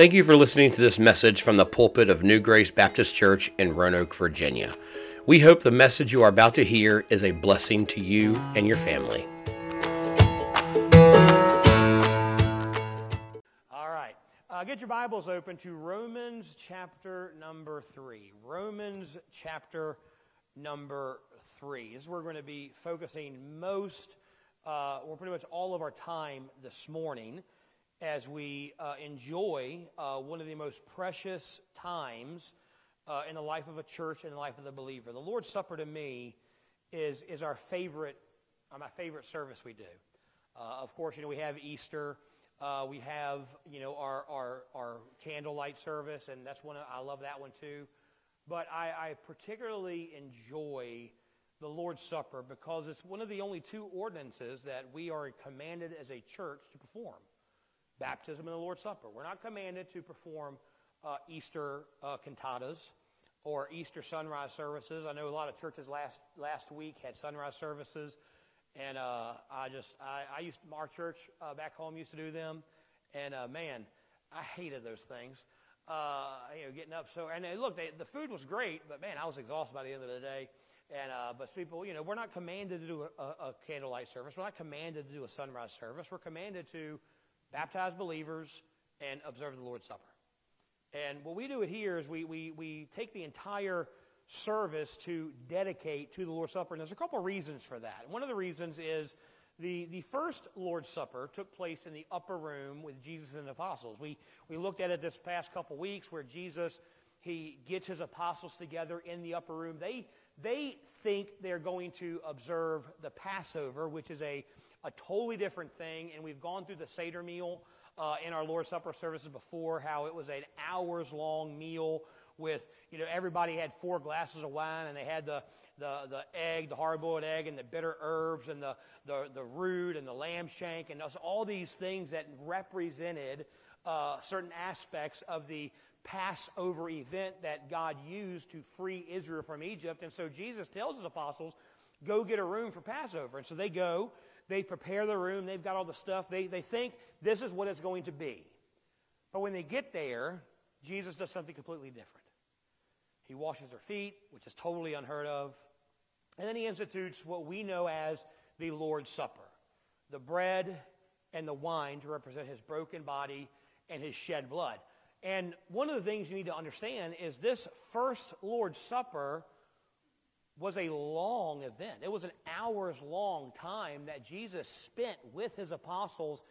Thank you for listening to this message from the pulpit of New Grace Baptist Church in Roanoke, Virginia. We hope the message you are about to hear is a blessing to you and your family. All right. Uh, get your Bibles open to Romans chapter number 3. Romans chapter number 3. This is where we're going to be focusing most, uh, or pretty much all of our time this morning as we uh, enjoy uh, one of the most precious times uh, in the life of a church and the life of the believer. The Lord's Supper to me is, is our favorite, uh, my favorite service we do. Uh, of course, you know, we have Easter. Uh, we have, you know, our, our, our candlelight service, and that's one, I love that one too. But I, I particularly enjoy the Lord's Supper because it's one of the only two ordinances that we are commanded as a church to perform baptism and the Lord's Supper. We're not commanded to perform uh, Easter uh, cantatas or Easter sunrise services. I know a lot of churches last last week had sunrise services, and uh, I just I, I, used our church uh, back home used to do them, and uh, man, I hated those things. Uh, you know, getting up so and look, they, the food was great, but man, I was exhausted by the end of the day. And but people, you know, we're not commanded to do a, a candlelight service. We're not commanded to do a sunrise service. We're commanded to baptize believers, and observe the Lord's Supper. And what we do it here is we, we, we take the entire service to dedicate to the Lord's Supper. And there's a couple of reasons for that. One of the reasons is the, the first Lord's Supper took place in the upper room with Jesus and the apostles. We, we looked at it this past couple weeks where Jesus he gets his apostles together in the upper room. They, they think they're going to observe the Passover, which is a a totally different thing. And we've gone through the Seder meal uh, in our Lord's Supper services before, how it was an hours long meal with, you know, everybody had four glasses of wine and they had the, the, the egg, the hard boiled egg, and the bitter herbs, and the, the, the root, and the lamb shank, and all these things that represented uh, certain aspects of the Passover event that God used to free Israel from Egypt. And so Jesus tells his apostles, go get a room for Passover. And so they go, they prepare the room, they've got all the stuff. They, they think this is what it's going to be. But when they get there, Jesus does something completely different. He washes their feet, which is totally unheard of. And then he institutes what we know as the Lord's Supper the bread and the wine to represent his broken body and his shed blood. And one of the things you need to understand is this first Lord's Supper was a long event. It was an hours long time that Jesus spent with his apostles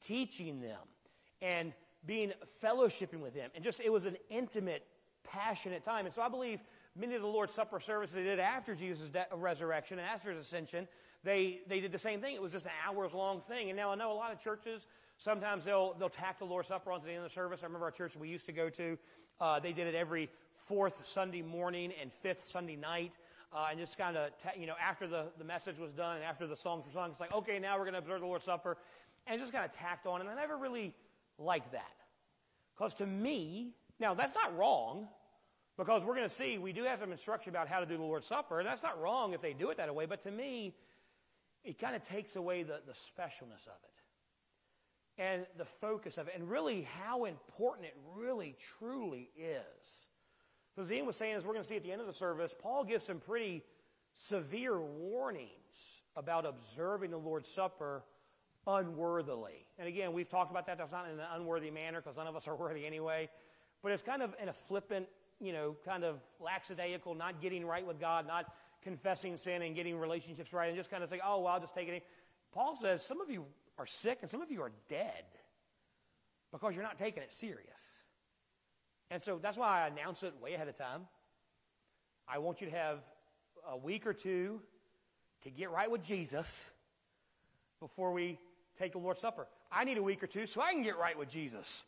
teaching them and being fellowshipping with them. And just it was an intimate, passionate time. And so I believe many of the Lord's Supper services they did after Jesus' de- resurrection and after his ascension, they, they did the same thing. It was just an hours long thing. And now I know a lot of churches, sometimes they'll, they'll tack the Lord's Supper onto the end of the service. I remember our church we used to go to, uh, they did it every fourth Sunday morning and fifth Sunday night uh, and just kind of, you know, after the, the message was done and after the songs were sung, it's like, okay, now we're going to observe the Lord's Supper. And just kind of tacked on. And I never really liked that. Because to me, now that's not wrong, because we're going to see we do have some instruction about how to do the Lord's Supper. And that's not wrong if they do it that way. But to me, it kind of takes away the, the specialness of it and the focus of it, and really how important it really, truly is. So Ian was saying, as we're going to see at the end of the service, Paul gives some pretty severe warnings about observing the Lord's Supper unworthily. And again, we've talked about that. That's not in an unworthy manner because none of us are worthy anyway. But it's kind of in a flippant, you know, kind of lackadaisical, not getting right with God, not confessing sin and getting relationships right, and just kind of saying, oh, well, I'll just take it in. Paul says some of you are sick and some of you are dead because you're not taking it serious. And so that's why I announce it way ahead of time. I want you to have a week or two to get right with Jesus before we take the Lord's Supper. I need a week or two so I can get right with Jesus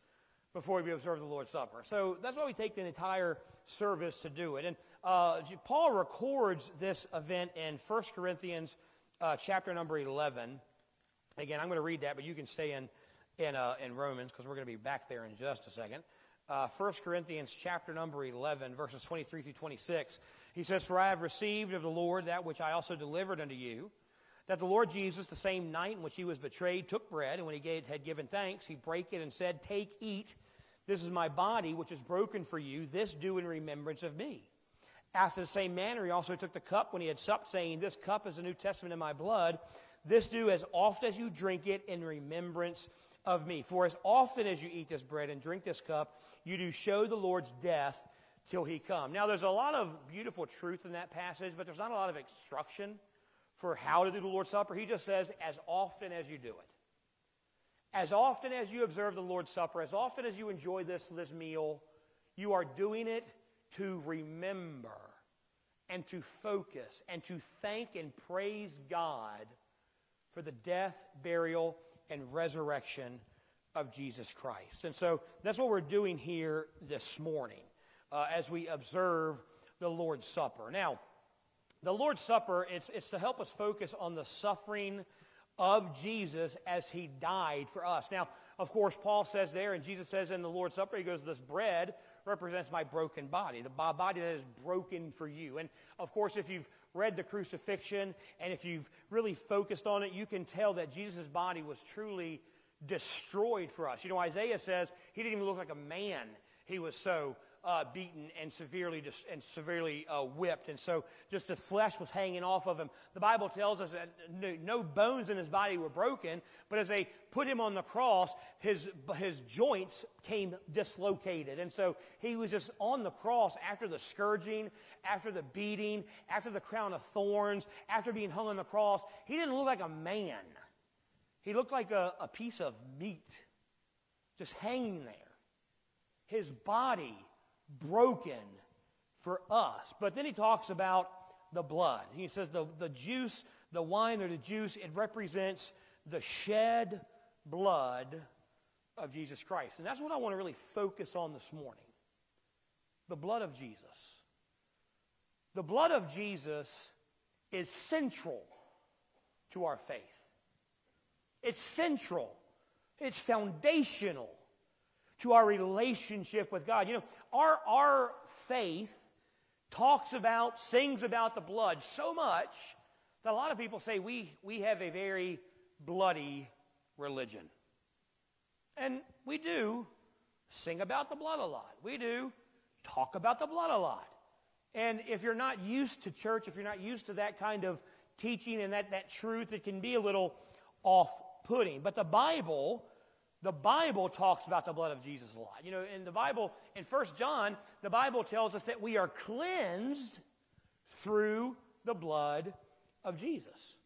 before we observe the Lord's Supper. So that's why we take the entire service to do it. And uh, Paul records this event in 1 Corinthians uh, chapter number 11. Again, I'm going to read that, but you can stay in, in, uh, in Romans because we're going to be back there in just a second uh, 1 Corinthians chapter number 11, verses 23 through 26. He says, For I have received of the Lord that which I also delivered unto you, that the Lord Jesus, the same night in which he was betrayed, took bread, and when he gave, had given thanks, he brake it and said, Take, eat. This is my body, which is broken for you. This do in remembrance of me. After the same manner, he also took the cup when he had supped, saying, This cup is the New Testament in my blood. This do as oft as you drink it in remembrance of me. For as often as you eat this bread and drink this cup, you do show the Lord's death till he come. Now, there's a lot of beautiful truth in that passage, but there's not a lot of instruction for how to do the Lord's Supper. He just says, as often as you do it. As often as you observe the Lord's Supper, as often as you enjoy this, this meal, you are doing it to remember and to focus and to thank and praise God for the death, burial, and resurrection of Jesus Christ. And so that's what we're doing here this morning uh, as we observe the Lord's Supper. Now, the Lord's Supper, it's, it's to help us focus on the suffering of Jesus as he died for us. Now, of course, Paul says there, and Jesus says in the Lord's Supper, he goes, This bread represents my broken body, the body that is broken for you. And of course, if you've read the crucifixion and if you've really focused on it, you can tell that Jesus' body was truly destroyed for us. You know, Isaiah says he didn't even look like a man, he was so uh, beaten and severely dis- and severely uh, whipped, and so just the flesh was hanging off of him. The Bible tells us that no, no, bones in his body were broken, but as they put him on the cross, his his joints came dislocated, and so he was just on the cross after the scourging, after the beating, after the crown of thorns, after being hung on the cross. He didn't look like a man. He looked like a, a piece of meat, just hanging there. His body broken for us. But then he talks about the blood. He says the, the juice, the wine or the juice, it represents the shed blood of Jesus Christ. And that's what I want to really focus on this morning the blood of Jesus. The blood of Jesus is central to our faith. It's central. It's foundational to our relationship with God. You know, our, our faith talks about, sings about the blood so much that a lot of people say we, we have a very bloody religion. And we do sing about the blood a lot. We do talk about the blood a lot. And if you're not used to church, if you're not used to that kind of teaching and that, that truth, it can be a little off putting. But the Bible the Bible talks about the blood of Jesus a lot. You know, in the Bible, in First John, the Bible tells us that we are cleansed through the blood of Jesus.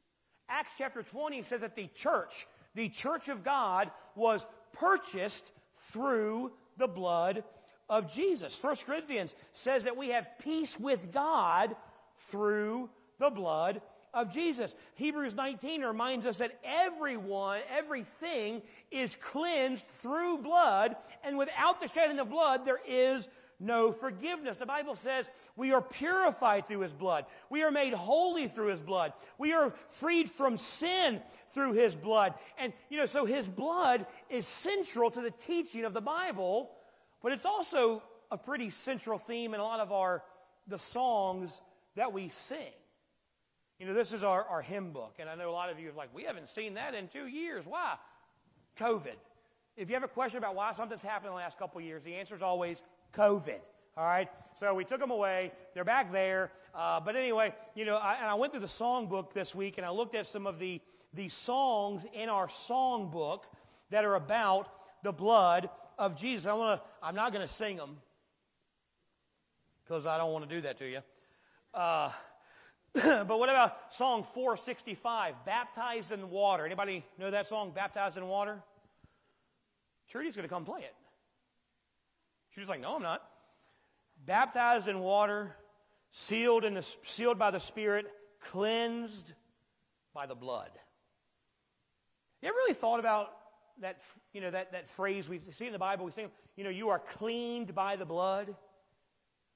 Acts chapter 20 says that the church, the church of God, was purchased through the blood of Jesus. First Corinthians says that we have peace with God through the blood of Jesus. Hebrews 19 reminds us that everyone, everything is cleansed through blood, and without the shedding of blood, there is no forgiveness. The Bible says we are purified through his blood. We are made holy through his blood. We are freed from sin through his blood. And, you know, so his blood is central to the teaching of the Bible, but it's also a pretty central theme in a lot of our, the songs that we sing. You know, this is our, our hymn book, and I know a lot of you are like, we haven't seen that in two years. Why? COVID. If you have a question about why something's happened in the last couple years, the answer is always COVID. All right, so we took them away. They're back there. Uh, but anyway, you know, I, and I went through the song book this week and I looked at some of the, the songs in our song book that are about the blood of Jesus. I want to. I'm not going to sing them because I don't want to do that to you. Uh, but what about song 465, Baptized in Water? Anybody know that song, Baptized in Water? Trudy's going to come play it. She's like, no, I'm not. Baptized in water, sealed, in the, sealed by the Spirit, cleansed by the blood. You ever really thought about that, you know, that, that phrase we see in the Bible? We say, you know, you are cleaned by the blood.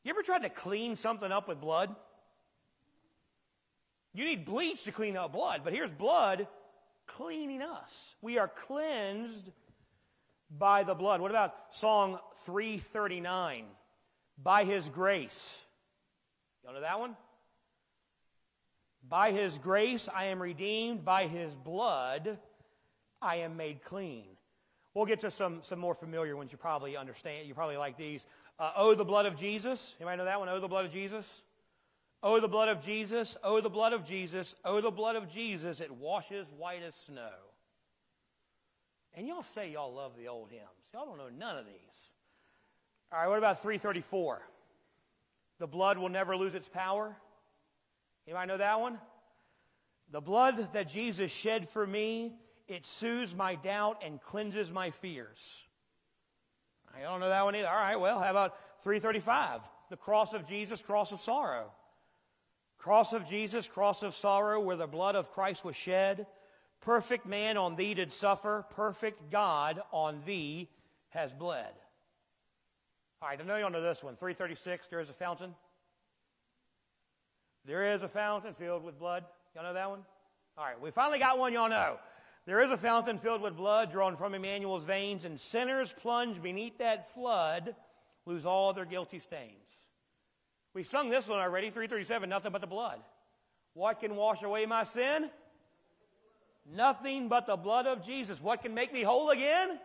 You ever tried to clean something up with blood? You need bleach to clean out blood, but here's blood cleaning us. We are cleansed by the blood. What about Song 339? By his grace. You know that one? By his grace I am redeemed, by his blood I am made clean. We'll get to some, some more familiar ones you probably understand. You probably like these. Uh, oh, the blood of Jesus. Anybody know that one? Oh, the blood of Jesus. Oh, the blood of Jesus. Oh, the blood of Jesus. Oh, the blood of Jesus. It washes white as snow. And y'all say y'all love the old hymns. Y'all don't know none of these. All right, what about 334? The blood will never lose its power. Anybody know that one? The blood that Jesus shed for me, it soothes my doubt and cleanses my fears. I don't know that one either. All right, well, how about 335? The cross of Jesus, cross of sorrow. Cross of Jesus, cross of sorrow, where the blood of Christ was shed. Perfect man on thee did suffer, perfect God on thee has bled. All right, I know you all know this one. 336, there is a fountain. There is a fountain filled with blood. Y'all know that one? All right, we finally got one y'all know. There is a fountain filled with blood drawn from Emmanuel's veins, and sinners plunge beneath that flood lose all their guilty stains. We sung this one already, 337, nothing but the blood. What can wash away my sin? Nothing but the blood of Jesus. What can make me whole again?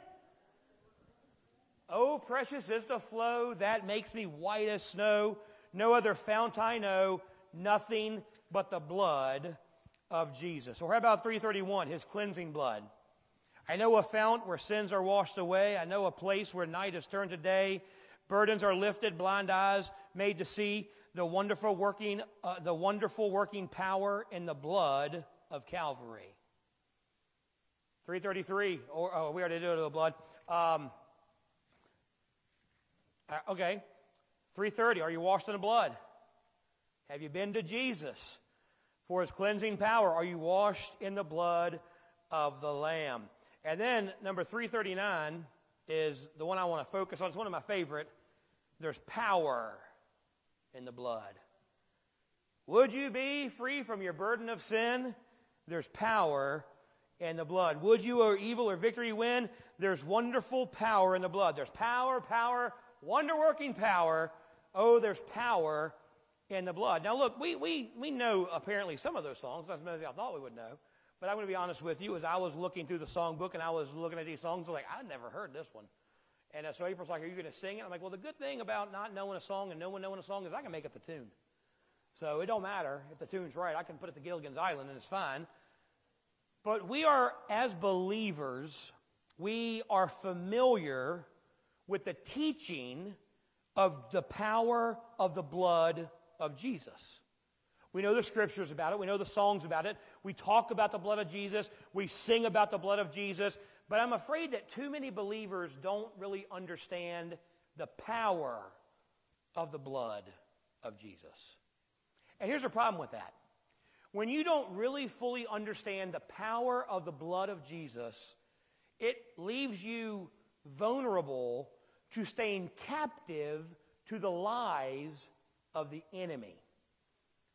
Oh, precious is the flow that makes me white as snow. No other fount I know, nothing but the blood of Jesus. Or how about 331, his cleansing blood? I know a fount where sins are washed away. I know a place where night is turned to day. Burdens are lifted, blind eyes made to see the wonderful working, uh, the wonderful working power in the blood of Calvary. 333, or oh, we already did the blood. Um, uh, okay. 330, are you washed in the blood? Have you been to Jesus for his cleansing power? Are you washed in the blood of the Lamb? And then number 339 is the one I want to focus on. It's one of my favorite. There's power in the blood. Would you be free from your burden of sin? There's power in the blood. Would you or evil or victory win? There's wonderful power in the blood. There's power, power, wonder working power. Oh, there's power in the blood. Now, look, we, we, we know apparently some of those songs, as many as I thought we would know. But I'm going to be honest with you, as I was looking through the songbook and I was looking at these songs, I'm like, I never heard this one. And uh, so April's like, Are you going to sing it? I'm like, Well, the good thing about not knowing a song and no one knowing a song is I can make up the tune. So it don't matter if the tune's right. I can put it to Gilligan's Island and it's fine. But we are, as believers, we are familiar with the teaching of the power of the blood of Jesus. We know the scriptures about it. We know the songs about it. We talk about the blood of Jesus. We sing about the blood of Jesus. But I'm afraid that too many believers don't really understand the power of the blood of Jesus. And here's the problem with that. When you don't really fully understand the power of the blood of Jesus, it leaves you vulnerable to staying captive to the lies of the enemy.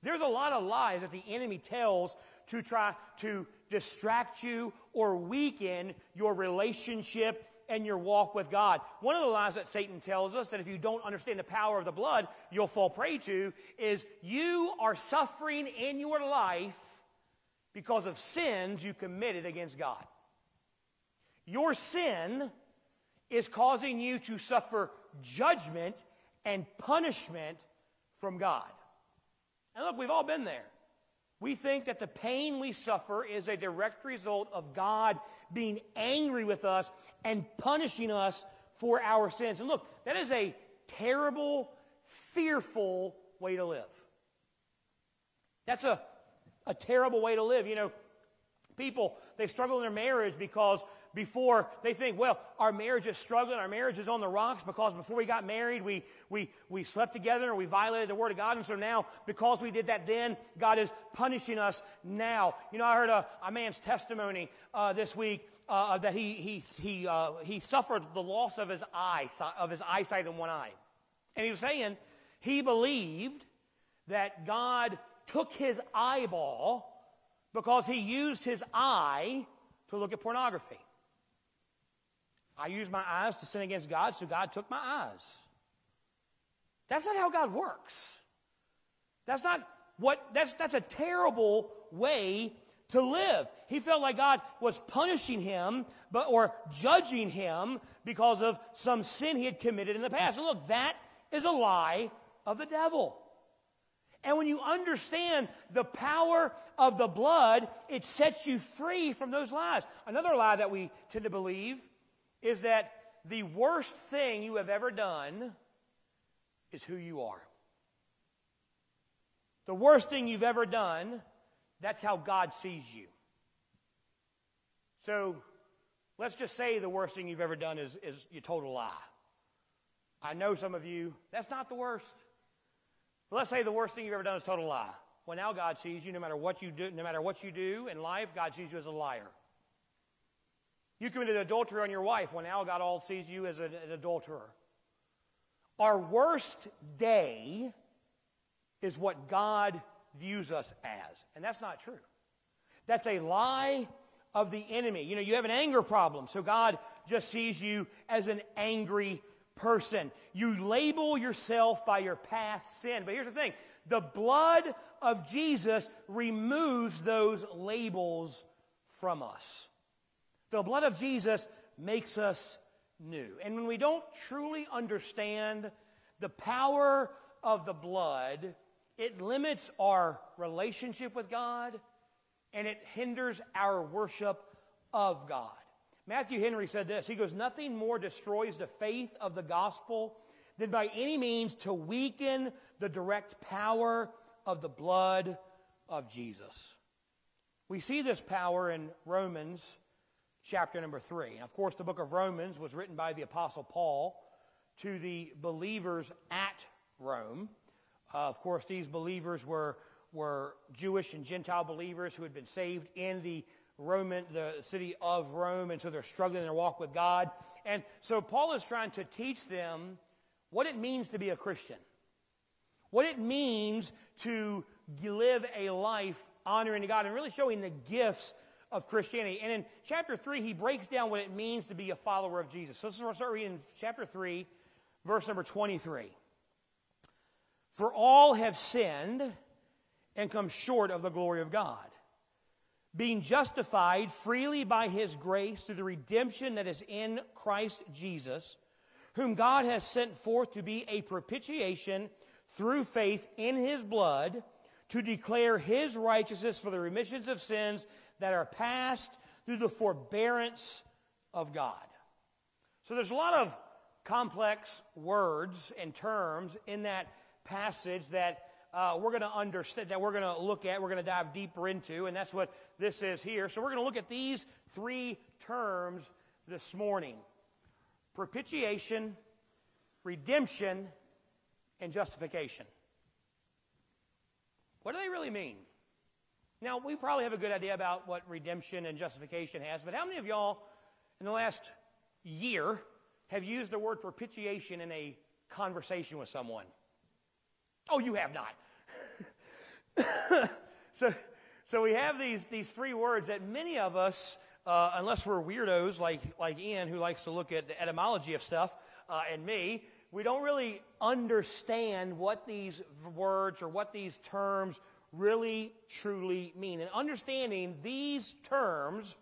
There's a lot of lies that the enemy tells to try to distract you or weaken your relationship and your walk with God. One of the lies that Satan tells us that if you don't understand the power of the blood, you'll fall prey to is you are suffering in your life because of sins you committed against God. Your sin is causing you to suffer judgment and punishment from God. And look, we've all been there. We think that the pain we suffer is a direct result of God being angry with us and punishing us for our sins. And look, that is a terrible, fearful way to live. That's a, a terrible way to live. You know, people, they struggle in their marriage because before they think, well, our marriage is struggling, our marriage is on the rocks because before we got married, we, we, we slept together and we violated the Word of God. And so now, because we did that then, God is punishing us now. You know, I heard a, a man's testimony uh, this week uh, that he, he, he, uh, he suffered the loss of his, eye, of his eyesight in one eye. And he was saying he believed that God took his eyeball because he used his eye to look at pornography. I used my eyes to sin against God, so God took my eyes. That's not how God works. That's not what, that's, that's a terrible way to live. He felt like God was punishing him but, or judging him because of some sin he had committed in the past. And look, that is a lie of the devil. And when you understand the power of the blood, it sets you free from those lies. Another lie that we tend to believe is that the worst thing you have ever done is who you are. The worst thing you've ever done, that's how God sees you. So let's just say the worst thing you've ever done is, is you told a lie. I know some of you, that's not the worst. But let's say the worst thing you've ever done is total lie. Well, now God sees you no matter what you do, no matter what you do in life, God sees you as a liar. You committed adultery on your wife. when now God all sees you as an, an adulterer. Our worst day is what God views us as. And that's not true. That's a lie of the enemy. You know, you have an anger problem, so God just sees you as an angry person. You label yourself by your past sin. But here's the thing the blood of Jesus removes those labels from us. The blood of Jesus makes us new. And when we don't truly understand the power of the blood, it limits our relationship with God and it hinders our worship of God. Matthew Henry said this He goes, Nothing more destroys the faith of the gospel than by any means to weaken the direct power of the blood of Jesus. We see this power in Romans chapter number 3. And of course, the book of Romans was written by the Apostle Paul to the believers at Rome. Uh, of course, these believers were, were Jewish and Gentile believers who had been saved in the Roman, the city of Rome, and so they're struggling in their walk with God. And so Paul is trying to teach them what it means to be a Christian, what it means to live a life honoring God, and really showing the gifts of Christianity. And in chapter 3, he breaks down what it means to be a follower of Jesus. So let's start reading chapter 3, verse number 23. For all have sinned and come short of the glory of God being justified freely by his grace through the redemption that is in Christ Jesus, whom God has sent forth to be a propitiation through faith in his blood, to declare his righteousness for the remissions of sins that are passed through the forbearance of God. So there's a lot of complex words and terms in that passage that uh, we're going to understand, that we're going to look at, we're going to dive deeper into, and that's what this is here. So we're going to look at these three terms this morning propitiation, redemption, and justification. What do they really mean? Now, we probably have a good idea about what redemption and justification has, but how many of y'all in the last year have used the word propitiation in a conversation with someone? Oh, you have not. so, so we have these, these three words that many of us, uh, unless we're weirdos like, like Ian, who likes to look at the etymology of stuff, uh, and me, we don't really understand what these words or what these terms really truly mean. And understanding these terms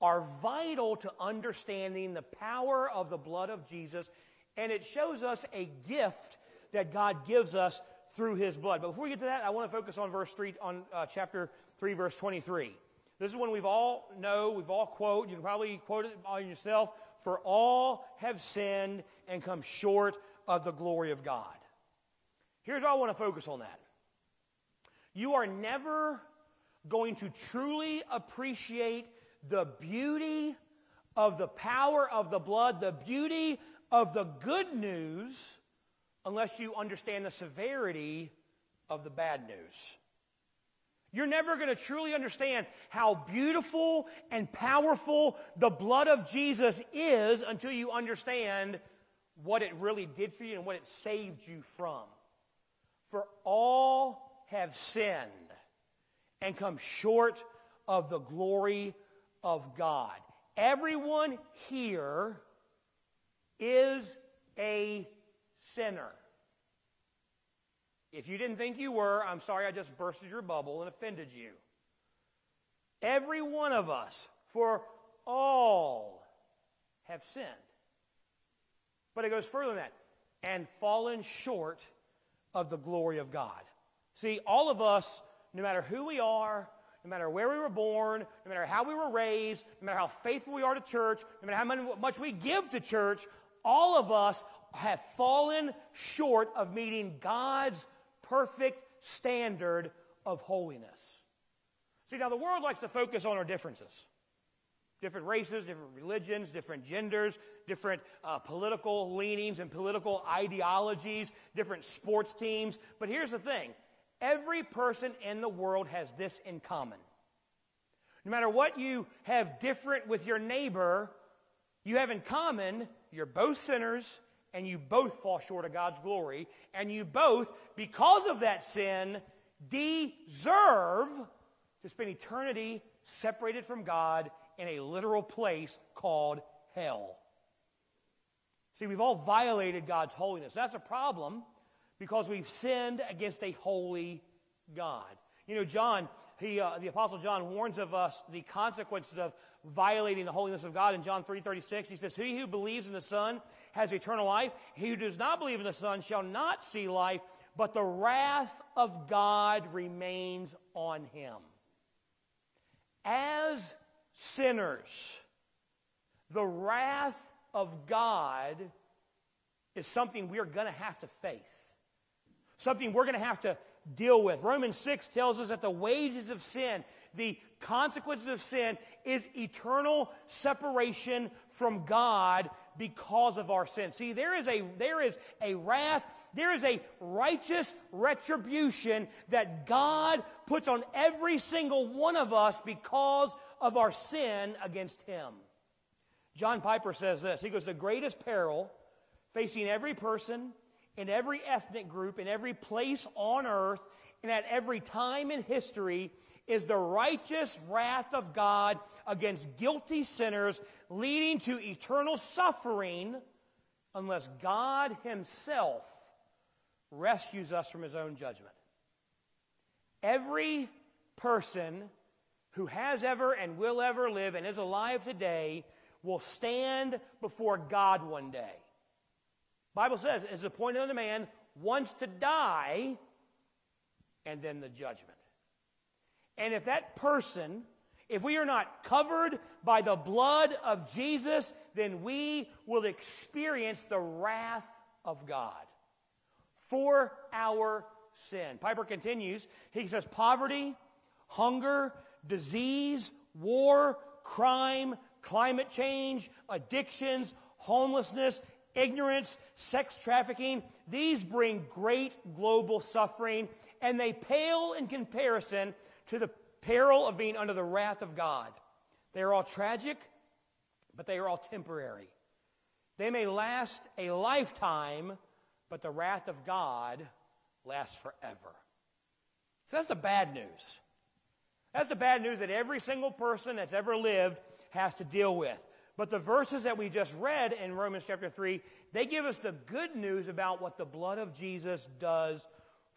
are vital to understanding the power of the blood of Jesus, and it shows us a gift that God gives us through his blood. But before we get to that, I want to focus on verse 3, on uh, chapter 3, verse 23. This is one we've all know, we've all quote. You can probably quote it on yourself. For all have sinned and come short of the glory of God. Here's how I want to focus on that. You are never going to truly appreciate the beauty of the power of the blood, the beauty of the good news unless you understand the severity of the bad news. You're never going to truly understand how beautiful and powerful the blood of Jesus is until you understand what it really did for you and what it saved you from. For all have sinned and come short of the glory of God. Everyone here is a sinner. If you didn't think you were, I'm sorry I just bursted your bubble and offended you. Every one of us, for all have sinned. But it goes further than that and fallen short of the glory of God. See, all of us, no matter who we are, no matter where we were born, no matter how we were raised, no matter how faithful we are to church, no matter how much we give to church, all of us have fallen short of meeting God's perfect standard of holiness. See, now the world likes to focus on our differences different races, different religions, different genders, different uh, political leanings and political ideologies, different sports teams. But here's the thing every person in the world has this in common. No matter what you have different with your neighbor, you have in common you're both sinners and you both fall short of God's glory, and you both, because of that sin, deserve to spend eternity separated from God in a literal place called hell. See, we've all violated God's holiness. That's a problem because we've sinned against a holy God. You know, John, he, uh, the Apostle John warns of us the consequences of violating the holiness of God in John 3.36. He says, He who believes in the Son has eternal life. He who does not believe in the Son shall not see life, but the wrath of God remains on him. As sinners. The wrath of God is something we are going to have to face, something we're going to have to deal with. Romans 6 tells us that the wages of sin, the consequences of sin, is eternal separation from God because of our sin. See, there is a there is a wrath, there is a righteous retribution that God puts on every single one of us because of our sin against him. John Piper says this. He goes, "The greatest peril facing every person in every ethnic group, in every place on earth, and at every time in history is the righteous wrath of God against guilty sinners, leading to eternal suffering unless God Himself rescues us from His own judgment. Every person who has ever and will ever live and is alive today will stand before God one day. Bible says it's appointed unto man once to die and then the judgment. And if that person, if we are not covered by the blood of Jesus, then we will experience the wrath of God for our sin. Piper continues. He says, Poverty, hunger, disease, war, crime, climate change, addictions, homelessness, ignorance, sex trafficking, these bring great global suffering, and they pale in comparison to the peril of being under the wrath of God. They are all tragic, but they are all temporary. They may last a lifetime, but the wrath of God lasts forever. So that's the bad news. That's the bad news that every single person that's ever lived has to deal with. But the verses that we just read in Romans chapter 3, they give us the good news about what the blood of Jesus does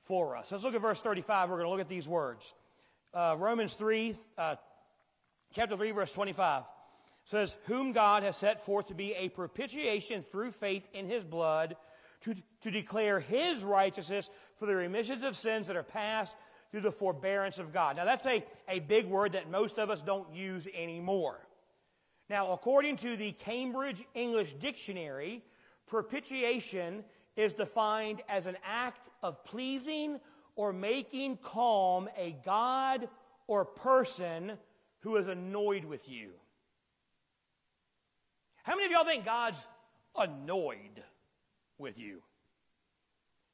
for us. Let's look at verse 35. We're going to look at these words. Uh, Romans 3, uh, chapter 3, verse 25 says, Whom God has set forth to be a propitiation through faith in his blood, to, to declare his righteousness for the remissions of sins that are past through the forbearance of God. Now, that's a, a big word that most of us don't use anymore. Now, according to the Cambridge English Dictionary, propitiation is defined as an act of pleasing or making calm a God or person who is annoyed with you. How many of y'all think God's annoyed with you?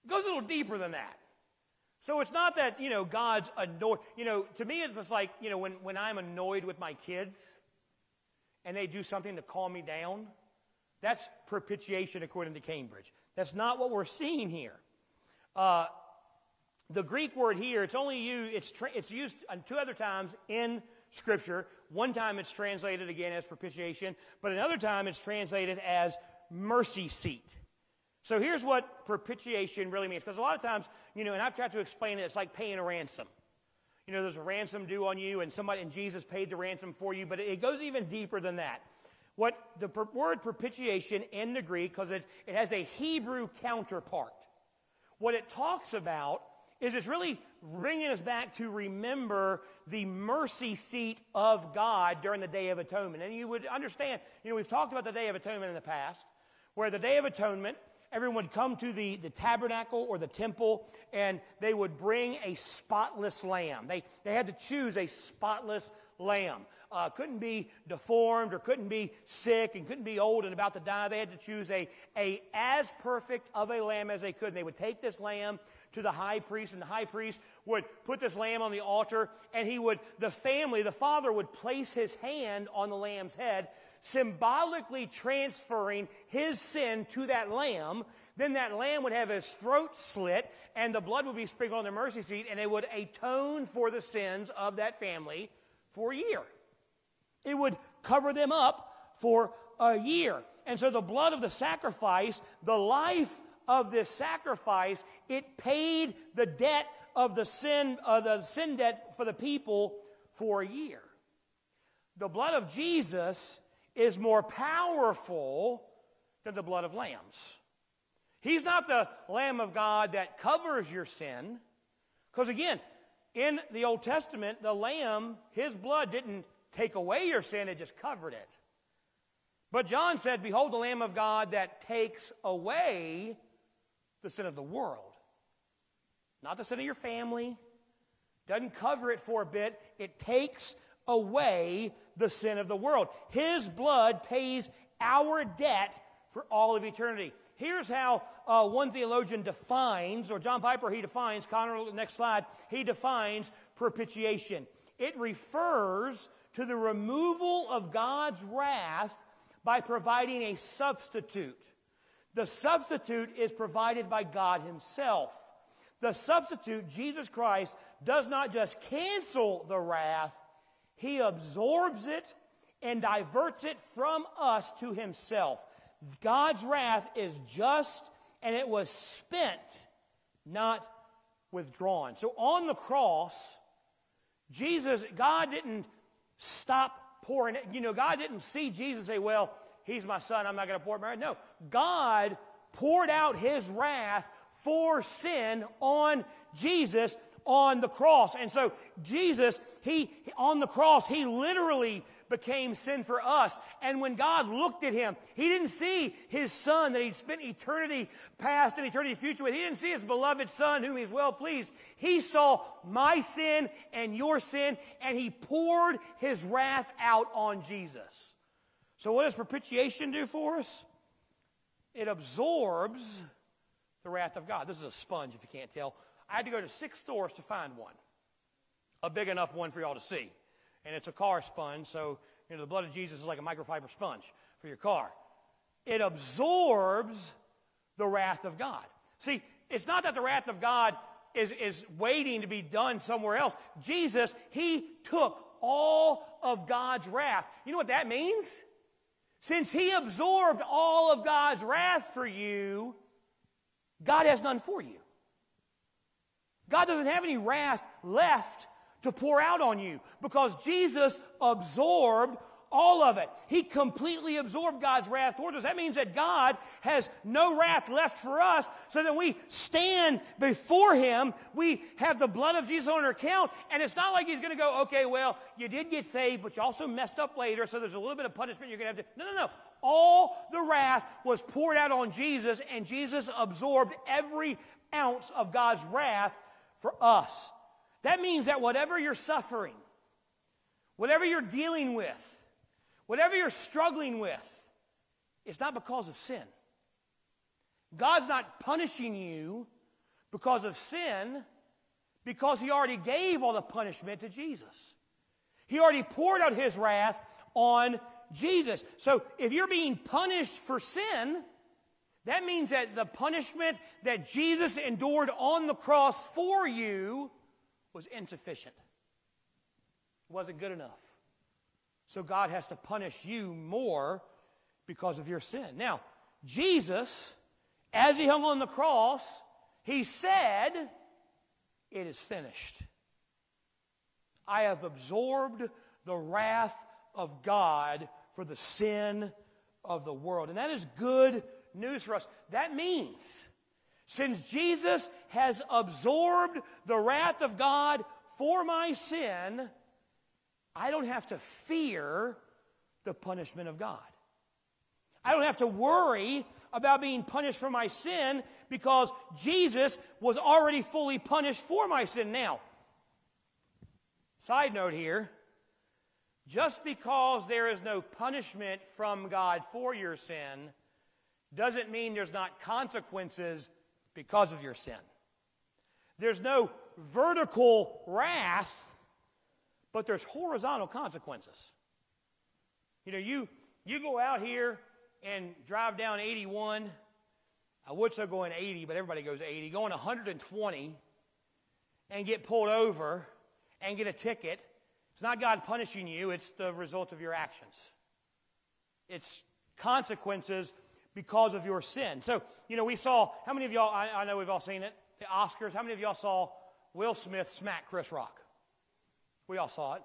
It goes a little deeper than that. So it's not that, you know, God's annoyed. You know, to me, it's just like, you know, when, when I'm annoyed with my kids and they do something to calm me down, that's propitiation according to Cambridge. That's not what we're seeing here. Uh, the Greek word here, it's only used, it's, tra- it's used two other times in Scripture. One time it's translated again as propitiation, but another time it's translated as mercy seat. So here's what propitiation really means. Because a lot of times, you know, and I've tried to explain it, it's like paying a ransom. You know, there's a ransom due on you, and somebody and Jesus paid the ransom for you, but it goes even deeper than that. What the per- word propitiation in the Greek, because it, it has a Hebrew counterpart, what it talks about is it's really bringing us back to remember the mercy seat of God during the Day of Atonement. And you would understand, you know, we've talked about the Day of Atonement in the past, where the Day of Atonement, everyone would come to the, the tabernacle or the temple and they would bring a spotless lamb. They, they had to choose a spotless lamb. Uh, couldn't be deformed or couldn't be sick and couldn't be old and about to die. They had to choose a, a as perfect of a lamb as they could. And they would take this lamb to the high priest, and the high priest would put this lamb on the altar, and he would, the family, the father would place his hand on the lamb's head, symbolically transferring his sin to that lamb. Then that lamb would have his throat slit, and the blood would be sprinkled on the mercy seat, and it would atone for the sins of that family for a year. It would cover them up for a year. And so the blood of the sacrifice, the life of this sacrifice, it paid the debt of the sin, uh, the sin debt for the people for a year. The blood of Jesus is more powerful than the blood of lambs. He's not the Lamb of God that covers your sin. Because again, in the Old Testament, the Lamb, his blood didn't take away your sin, it just covered it. But John said, Behold, the Lamb of God that takes away the sin of the world. Not the sin of your family. Doesn't cover it for a bit. It takes away the sin of the world. His blood pays our debt for all of eternity. Here's how uh, one theologian defines, or John Piper, he defines, Connor, next slide, he defines propitiation. It refers to the removal of God's wrath by providing a substitute. The substitute is provided by God Himself. The substitute, Jesus Christ, does not just cancel the wrath, He absorbs it and diverts it from us to Himself. God's wrath is just and it was spent, not withdrawn. So on the cross, Jesus, God didn't stop pouring it. You know, God didn't see Jesus say, Well, he's my son, I'm not going to pour it. No, God poured out his wrath for sin on Jesus on the cross. And so Jesus, he on the cross, he literally became sin for us. And when God looked at him, he didn't see his son that he'd spent eternity past and eternity future with. He didn't see his beloved son whom he's well pleased. He saw my sin and your sin, and he poured his wrath out on Jesus. So, what does propitiation do for us? It absorbs the wrath of God. This is a sponge, if you can't tell. I had to go to six stores to find one, a big enough one for y'all to see. And it's a car sponge, so you know the blood of Jesus is like a microfiber sponge for your car. It absorbs the wrath of God. See, it's not that the wrath of God is, is waiting to be done somewhere else. Jesus, He took all of God's wrath. You know what that means? Since he absorbed all of God's wrath for you, God has none for you. God doesn't have any wrath left to pour out on you because Jesus absorbed all of it. He completely absorbed God's wrath towards us. That means that God has no wrath left for us, so that we stand before Him. We have the blood of Jesus on our account, and it's not like He's going to go, okay, well, you did get saved, but you also messed up later, so there's a little bit of punishment you're going to have to. No, no, no. All the wrath was poured out on Jesus, and Jesus absorbed every ounce of God's wrath for us. That means that whatever you're suffering, whatever you're dealing with, Whatever you're struggling with, it's not because of sin. God's not punishing you because of sin, because He already gave all the punishment to Jesus. He already poured out His wrath on Jesus. So if you're being punished for sin, that means that the punishment that Jesus endured on the cross for you was insufficient. It wasn't good enough. So God has to punish you more because of your sin. Now, Jesus, as he hung on the cross, he said, It is finished. I have absorbed the wrath of God for the sin of the world. And that is good news for us. That means since Jesus has absorbed the wrath of God for my sin, I don't have to fear the punishment of God. I don't have to worry about being punished for my sin because Jesus was already fully punished for my sin. Now, side note here just because there is no punishment from God for your sin doesn't mean there's not consequences because of your sin. There's no vertical wrath, but there's horizontal consequences. You know, you, you go out here and drive down 81. I would say going 80, but everybody goes 80. Going 120 and get pulled over and get a ticket. It's not God punishing you, it's the result of your actions. It's consequences because of your sin. So, you know, we saw, how many of y'all, I, I know we've all seen it, the Oscars, how many of y'all saw Will Smith smack Chris Rock? We all saw it.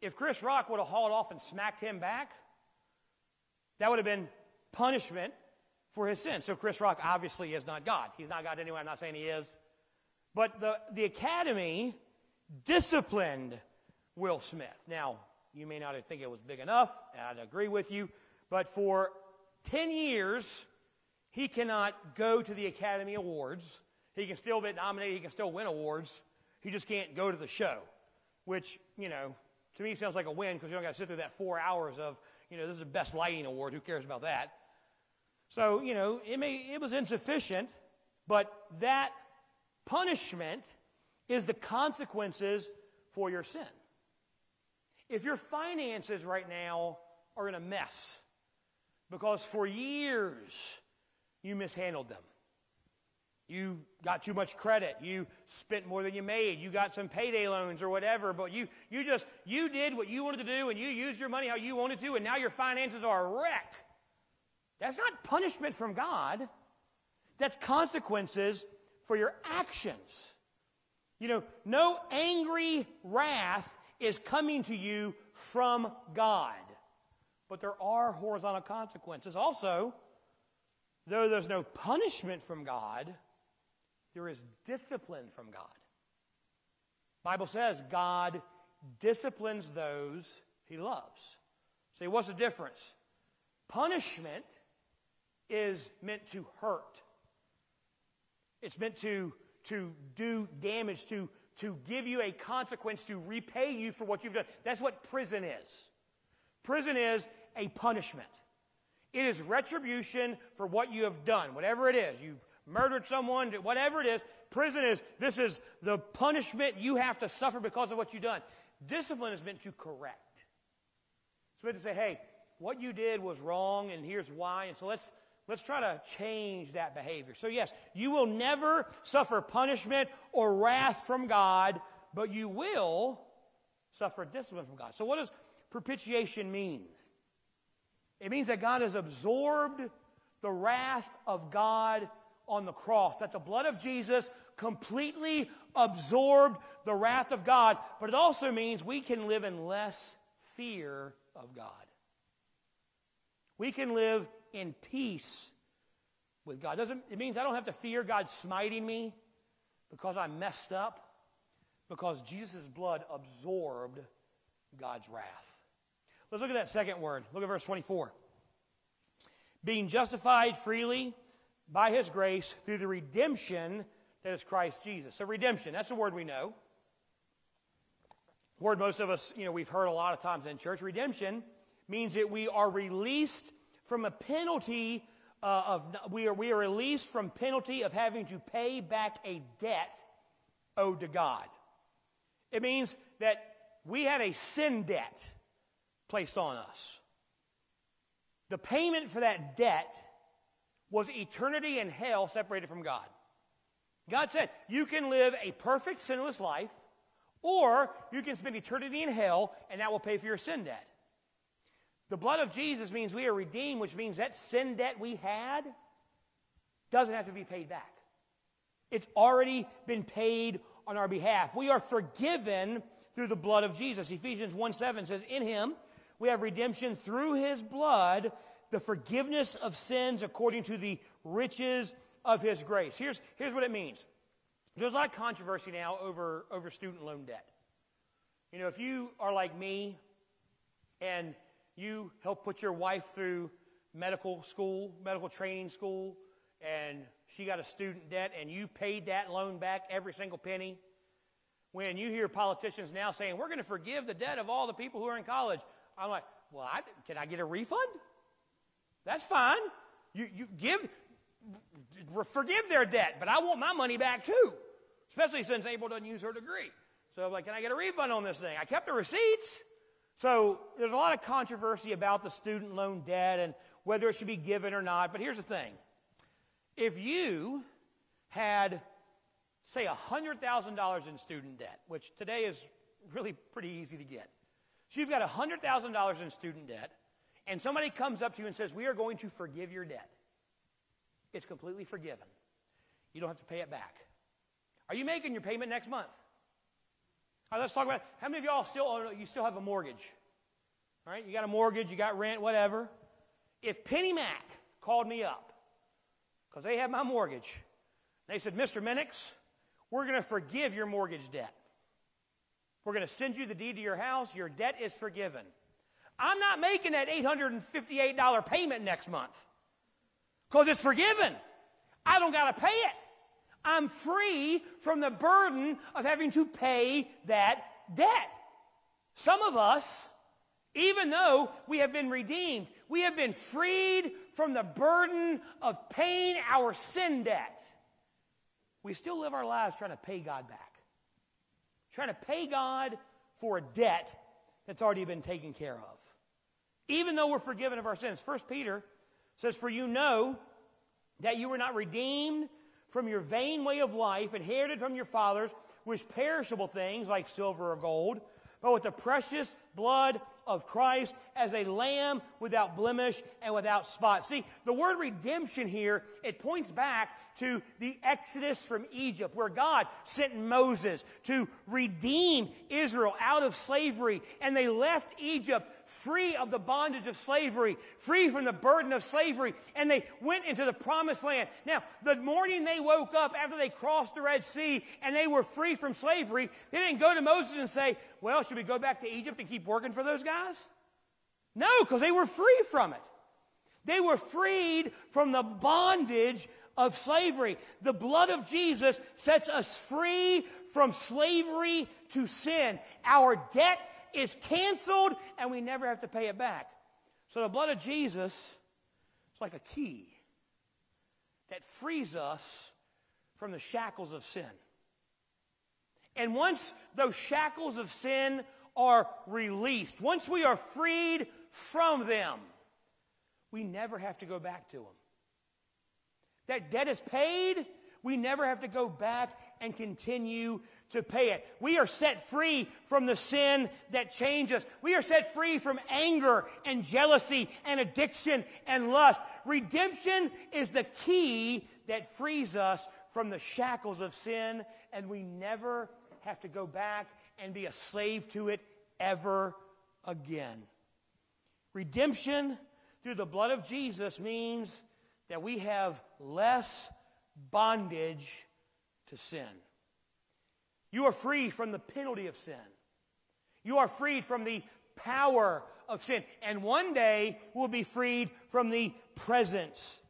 If Chris Rock would have hauled off and smacked him back, that would have been punishment for his sin. So Chris Rock obviously is not God. He's not God anyway. I'm not saying he is. But the, the Academy disciplined Will Smith. Now, you may not think it was big enough, I'd agree with you, but for 10 years, he cannot go to the Academy Awards. He can still be nominated, he can still win awards. He just can't go to the show, which, you know, to me sounds like a win because you don't got to sit through that four hours of, you know, this is the best lighting award. Who cares about that? So, you know, it, may, it was insufficient, but that punishment is the consequences for your sin. If your finances right now are in a mess, because for years you mishandled them. You got too much credit. You spent more than you made. You got some payday loans or whatever, but you, you just, you did what you wanted to do and you used your money how you wanted to, and now your finances are a wreck. That's not punishment from God. That's consequences for your actions. You know, no angry wrath is coming to you from God but there are horizontal consequences. Also, though there's no punishment from God, there is discipline from God. Bible says God disciplines those he loves. See, what's the difference? Punishment is meant to hurt. It's meant to, to do damage, to, to give you a consequence, to repay you for what you've done. That's what prison is. Prison is a punishment. It is retribution for what you have done, whatever it is. You murdered someone, whatever it is. Prison is this is the punishment you have to suffer because of what you've done. Discipline is meant to correct. It's meant to say, hey, what you did was wrong, and here's why. And so let's let's try to change that behavior. So yes, you will never suffer punishment or wrath from God, but you will suffer discipline from God. So what does propitiation means It means that God has absorbed the wrath of God on the cross, that the blood of Jesus completely absorbed the wrath of God, but it also means we can live in less fear of God. We can live in peace with God. Doesn't, it means I don't have to fear God smiting me because I messed up, because Jesus' blood absorbed God's wrath. Let's look at that second word. Look at verse 24. Being justified freely by his grace through the redemption that is Christ Jesus. So, redemption, that's a word we know. Word most of us, you know, we've heard a lot of times in church. Redemption means that we are released from a penalty uh, of, we are, we are released from penalty of having to pay back a debt owed to God. It means that we had a sin debt placed on us. The payment for that debt was eternity in hell separated from God. God said, You can live a perfect, sinless life, or you can spend eternity in hell, and that will pay for your sin debt. The blood of Jesus means we are redeemed, which means that sin debt we had doesn't have to be paid back. It's already been paid on our behalf. We are forgiven through the blood of Jesus. Ephesians 1 7 says, In him we have redemption through his blood, the forgiveness of sins according to the riches of his grace. Here's, here's what it means there's a lot of controversy now over, over student loan debt. You know, if you are like me and you help put your wife through medical school, medical training school, and she got a student debt and you paid that loan back every single penny, when you hear politicians now saying, we're going to forgive the debt of all the people who are in college, I'm like, well, I, can I get a refund? That's fine. You, you give, forgive their debt, but I want my money back too, especially since April doesn't use her degree. So I'm like, can I get a refund on this thing? I kept the receipts. So there's a lot of controversy about the student loan debt and whether it should be given or not. But here's the thing if you had say $100,000 in student debt, which today is really pretty easy to get. So you've got $100,000 in student debt, and somebody comes up to you and says, We are going to forgive your debt. It's completely forgiven. You don't have to pay it back. Are you making your payment next month? All right, let's talk about how many of y'all still oh, you still have a mortgage? All right, you got a mortgage, you got rent, whatever. If PennyMac called me up because they had my mortgage, they said, Mr. Minix, we're going to forgive your mortgage debt. We're going to send you the deed to your house. Your debt is forgiven. I'm not making that $858 payment next month because it's forgiven. I don't got to pay it. I'm free from the burden of having to pay that debt. Some of us, even though we have been redeemed, we have been freed from the burden of paying our sin debt we still live our lives trying to pay God back. Trying to pay God for a debt that's already been taken care of. Even though we're forgiven of our sins. First Peter says, For you know that you were not redeemed from your vain way of life, inherited from your fathers, with perishable things like silver or gold, but with the precious blood of Christ as a lamb without blemish and without spot. See, the word redemption here, it points back to the Exodus from Egypt, where God sent Moses to redeem Israel out of slavery. And they left Egypt free of the bondage of slavery, free from the burden of slavery, and they went into the promised land. Now, the morning they woke up after they crossed the Red Sea and they were free from slavery, they didn't go to Moses and say, Well, should we go back to Egypt and keep working for those guys? No, because they were free from it. They were freed from the bondage of slavery. The blood of Jesus sets us free from slavery to sin. Our debt is canceled and we never have to pay it back. So the blood of Jesus is like a key that frees us from the shackles of sin. And once those shackles of sin are released, once we are freed from them, we never have to go back to them. That debt is paid we never have to go back and continue to pay it. We are set free from the sin that changes. We are set free from anger and jealousy and addiction and lust. Redemption is the key that frees us from the shackles of sin, and we never have to go back and be a slave to it ever again. Redemption through the blood of Jesus means that we have less bondage to sin. You are free from the penalty of sin. You are freed from the power of sin. And one day we'll be freed from the presence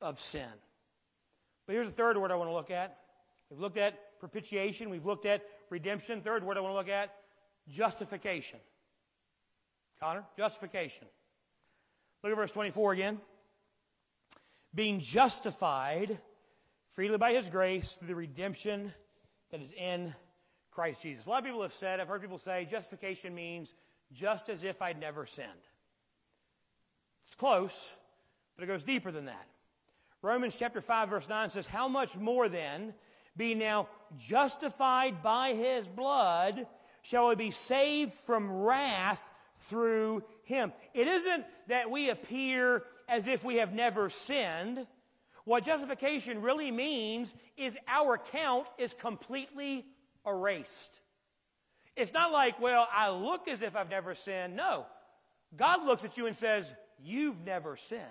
of sin. But here's the third word I want to look at. We've looked at propitiation, we've looked at redemption. Third word I want to look at justification. Connor, justification. Look at verse 24 again. Being justified freely by his grace through the redemption that is in Christ Jesus. A lot of people have said, I've heard people say, justification means just as if I'd never sinned. It's close, but it goes deeper than that. Romans chapter 5, verse 9 says, How much more then, being now justified by his blood, shall we be saved from wrath through him? It isn't that we appear as if we have never sinned. What justification really means is our account is completely erased. It's not like, well, I look as if I've never sinned. No. God looks at you and says, You've never sinned.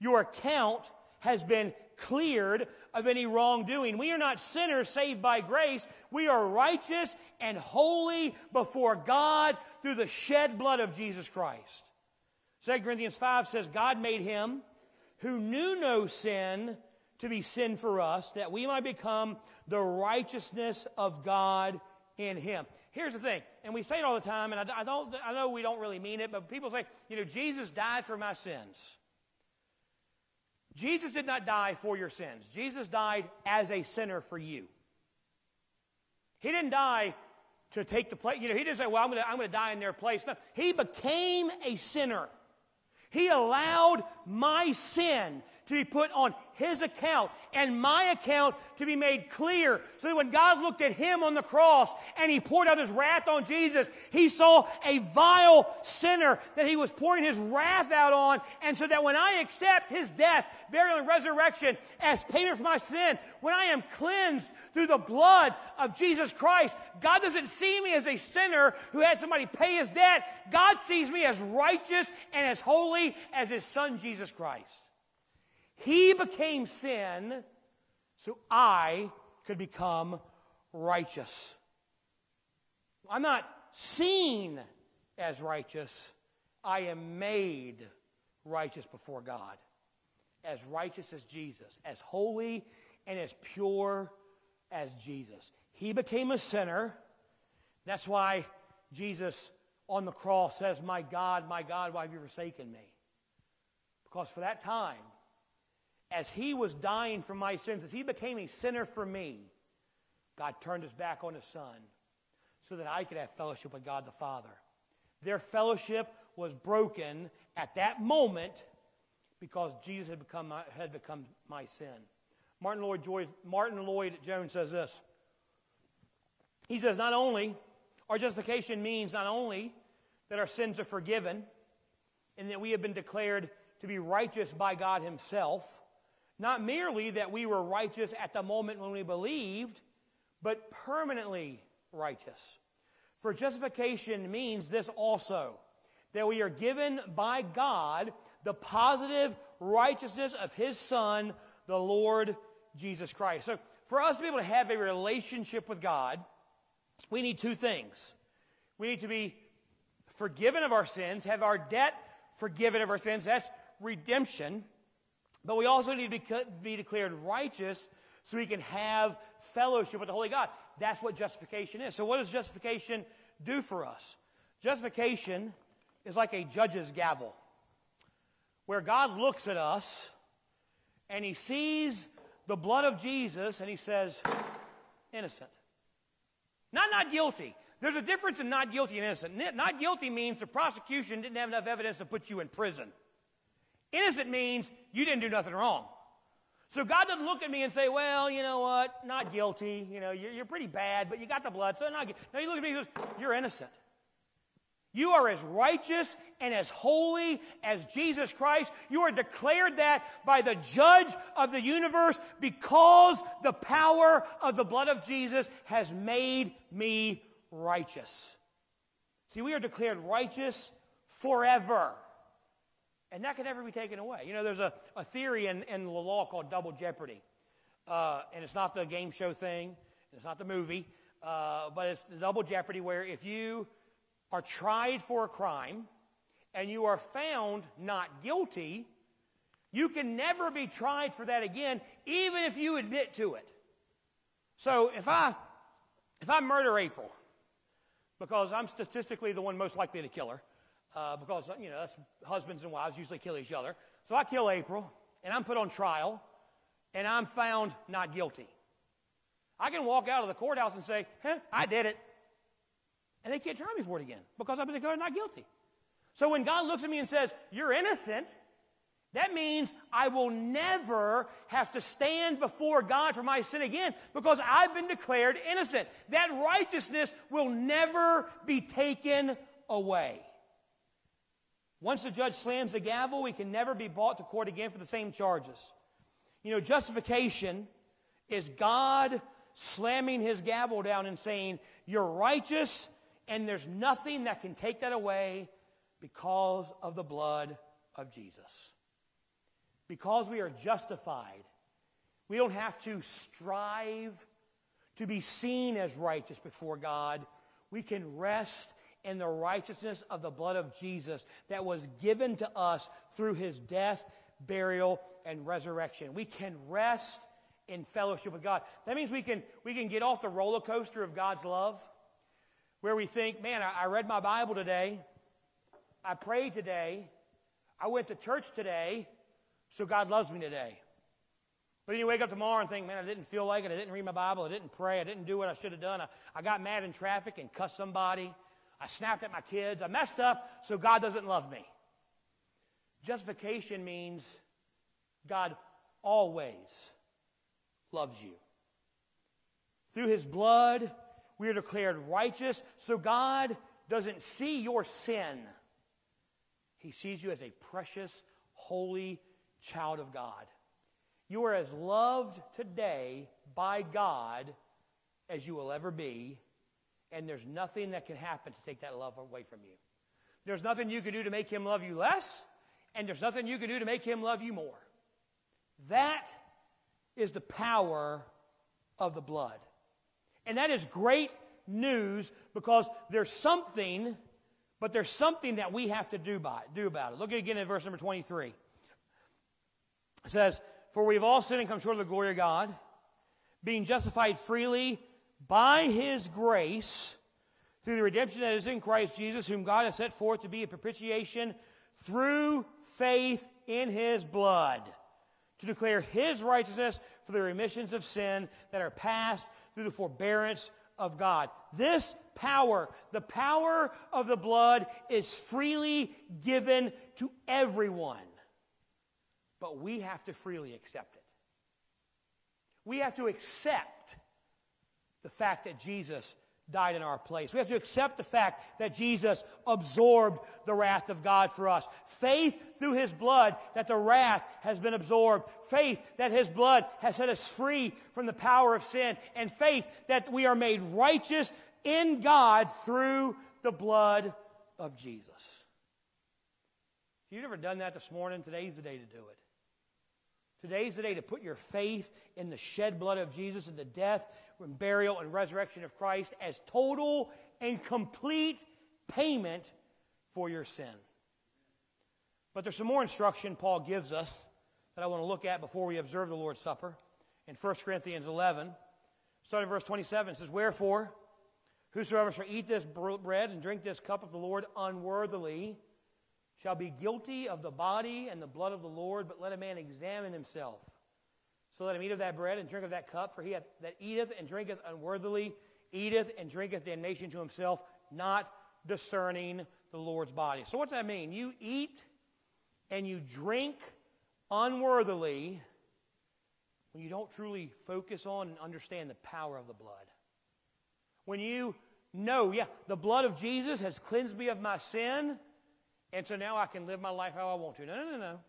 Your account has been cleared of any wrongdoing. We are not sinners saved by grace. We are righteous and holy before God through the shed blood of Jesus Christ. 2 Corinthians 5 says, God made him who knew no sin to be sin for us, that we might become the righteousness of God in him. Here's the thing, and we say it all the time, and I, I, don't, I know we don't really mean it, but people say, you know, Jesus died for my sins. Jesus did not die for your sins. Jesus died as a sinner for you. He didn't die to take the place. You know, he didn't say, well, I'm going to I'm to die in their place. No, he became a sinner. He allowed my sin to be put on his account and my account to be made clear so that when God looked at him on the cross and he poured out his wrath on Jesus, he saw a vile sinner that he was pouring his wrath out on. And so that when I accept his death, burial, and resurrection as payment for my sin, when I am cleansed through the blood of Jesus Christ, God doesn't see me as a sinner who had somebody pay his debt. God sees me as righteous and as holy as his son Jesus Christ. He became sin so I could become righteous. I'm not seen as righteous, I am made righteous before God. As righteous as Jesus, as holy and as pure as Jesus. He became a sinner. That's why Jesus on the cross says, My God, my God, why have you forsaken me? Because for that time, as he was dying for my sins, as he became a sinner for me, God turned his back on his son so that I could have fellowship with God the Father. Their fellowship was broken at that moment because Jesus had become my, had become my sin. Martin Lloyd, Joy, Martyn Lloyd Jones says this. He says, not only, our justification means not only that our sins are forgiven and that we have been declared to be righteous by God Himself, not merely that we were righteous at the moment when we believed, but permanently righteous. For justification means this also that we are given by God the positive righteousness of His Son, the Lord Jesus Christ. So, for us to be able to have a relationship with God, we need two things. We need to be forgiven of our sins, have our debt forgiven of our sins. That's redemption. But we also need to be declared righteous so we can have fellowship with the Holy God. That's what justification is. So, what does justification do for us? Justification is like a judge's gavel, where God looks at us and he sees the blood of Jesus and he says, innocent. Not not guilty. There's a difference in not guilty and innocent. Not guilty means the prosecution didn't have enough evidence to put you in prison. Innocent means you didn't do nothing wrong. So God doesn't look at me and say, well, you know what, not guilty. You know, you're, you're pretty bad, but you got the blood, so not guilty. No, you look at me and goes, you're innocent. You are as righteous and as holy as Jesus Christ. You are declared that by the judge of the universe because the power of the blood of Jesus has made me righteous. See, we are declared righteous forever. And that can never be taken away. You know, there's a, a theory in, in the law called double jeopardy. Uh, and it's not the game show thing, it's not the movie, uh, but it's the double jeopardy where if you are tried for a crime and you are found not guilty, you can never be tried for that again, even if you admit to it. So if I if I murder April, because I'm statistically the one most likely to kill her, uh, because, you know, husbands and wives usually kill each other. So I kill April, and I'm put on trial, and I'm found not guilty. I can walk out of the courthouse and say, huh, I did it. And they can't try me for it again because I've been declared not guilty. So when God looks at me and says, You're innocent, that means I will never have to stand before God for my sin again because I've been declared innocent. That righteousness will never be taken away. Once the judge slams the gavel, we can never be brought to court again for the same charges. You know, justification is God slamming his gavel down and saying, You're righteous, and there's nothing that can take that away because of the blood of Jesus. Because we are justified, we don't have to strive to be seen as righteous before God. We can rest in the righteousness of the blood of Jesus that was given to us through his death, burial, and resurrection. We can rest in fellowship with God. That means we can, we can get off the roller coaster of God's love where we think, man, I, I read my Bible today, I prayed today, I went to church today, so God loves me today. But then you wake up tomorrow and think, man, I didn't feel like it. I didn't read my Bible. I didn't pray. I didn't do what I should have done. I, I got mad in traffic and cussed somebody. I snapped at my kids. I messed up, so God doesn't love me. Justification means God always loves you. Through his blood, we are declared righteous, so God doesn't see your sin. He sees you as a precious, holy child of God. You are as loved today by God as you will ever be, and there's nothing that can happen to take that love away from you. There's nothing you can do to make him love you less, and there's nothing you can do to make him love you more. That is the power of the blood. And that is great news because there's something, but there's something that we have to do, by, do about it. Look again at verse number 23. It says, For we've all sinned and come short of the glory of God, being justified freely by his grace through the redemption that is in Christ Jesus, whom God has set forth to be a propitiation through faith in his blood, to declare his righteousness for the remissions of sin that are passed through the forbearance of God. This power, the power of the blood, is freely given to everyone. But we have to freely accept it. We have to accept the fact that Jesus died in our place. We have to accept the fact that Jesus absorbed the wrath of God for us. Faith through his blood that the wrath has been absorbed. Faith that his blood has set us free from the power of sin. And faith that we are made righteous in God through the blood of Jesus. If you've never done that this morning, today's the day to do it. Today's the day to put your faith in the shed blood of Jesus and the death and burial and resurrection of Christ as total and complete payment for your sin. But there's some more instruction Paul gives us that I want to look at before we observe the Lord's Supper. In 1 Corinthians 11, starting verse 27, says, Wherefore, whosoever shall eat this bread and drink this cup of the Lord unworthily, shall be guilty of the body and the blood of the Lord, but let a man examine himself. So let him eat of that bread and drink of that cup, for he that eateth and drinketh unworthily eateth and drinketh damnation to himself, not discerning the Lord's body. So what does that mean? You eat and you drink unworthily when you don't truly focus on and understand the power of the blood. When you know, yeah, the blood of Jesus has cleansed me of my sin, and so now I can live my life how I want to. No, no, no, no.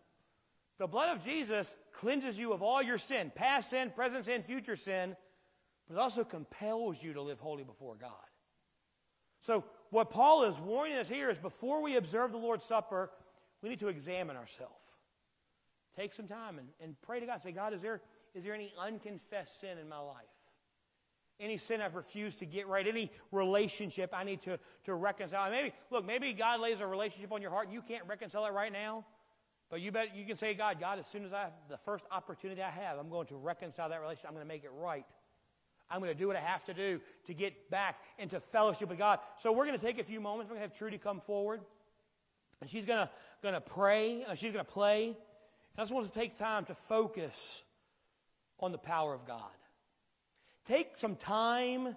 The blood of Jesus cleanses you of all your sin, past sin, present sin, future sin, but it also compels you to live holy before God. So, what Paul is warning us here is before we observe the Lord's Supper, we need to examine ourselves. Take some time and, and pray to God. Say, God, is there, is there any unconfessed sin in my life? Any sin I've refused to get right? Any relationship I need to, to reconcile? Maybe, look, maybe God lays a relationship on your heart and you can't reconcile it right now. But you bet you can say, God, God, as soon as I have the first opportunity I have, I'm going to reconcile that relationship. I'm going to make it right. I'm going to do what I have to do to get back into fellowship with God. So we're going to take a few moments. We're going to have Trudy come forward. And she's going to, going to pray. Uh, she's going to play. And I just want to take time to focus on the power of God. Take some time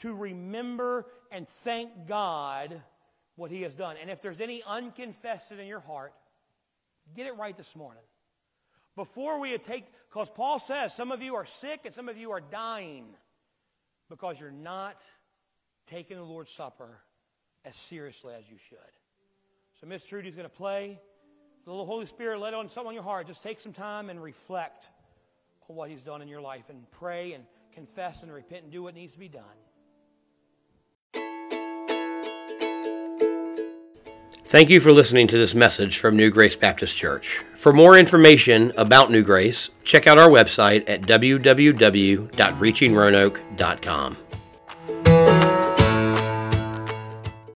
to remember and thank God what He has done. And if there's any unconfessed in your heart, get it right this morning. Before we take, because Paul says some of you are sick and some of you are dying because you're not taking the Lord's Supper as seriously as you should. So Miss Trudy's going to play. The little Holy Spirit let on something on your heart. Just take some time and reflect on what He's done in your life and pray and confess and repent and do what needs to be done. Thank you for listening to this message from New Grace Baptist Church. For more information about New Grace, check out our website at www.reachingroanoke.com.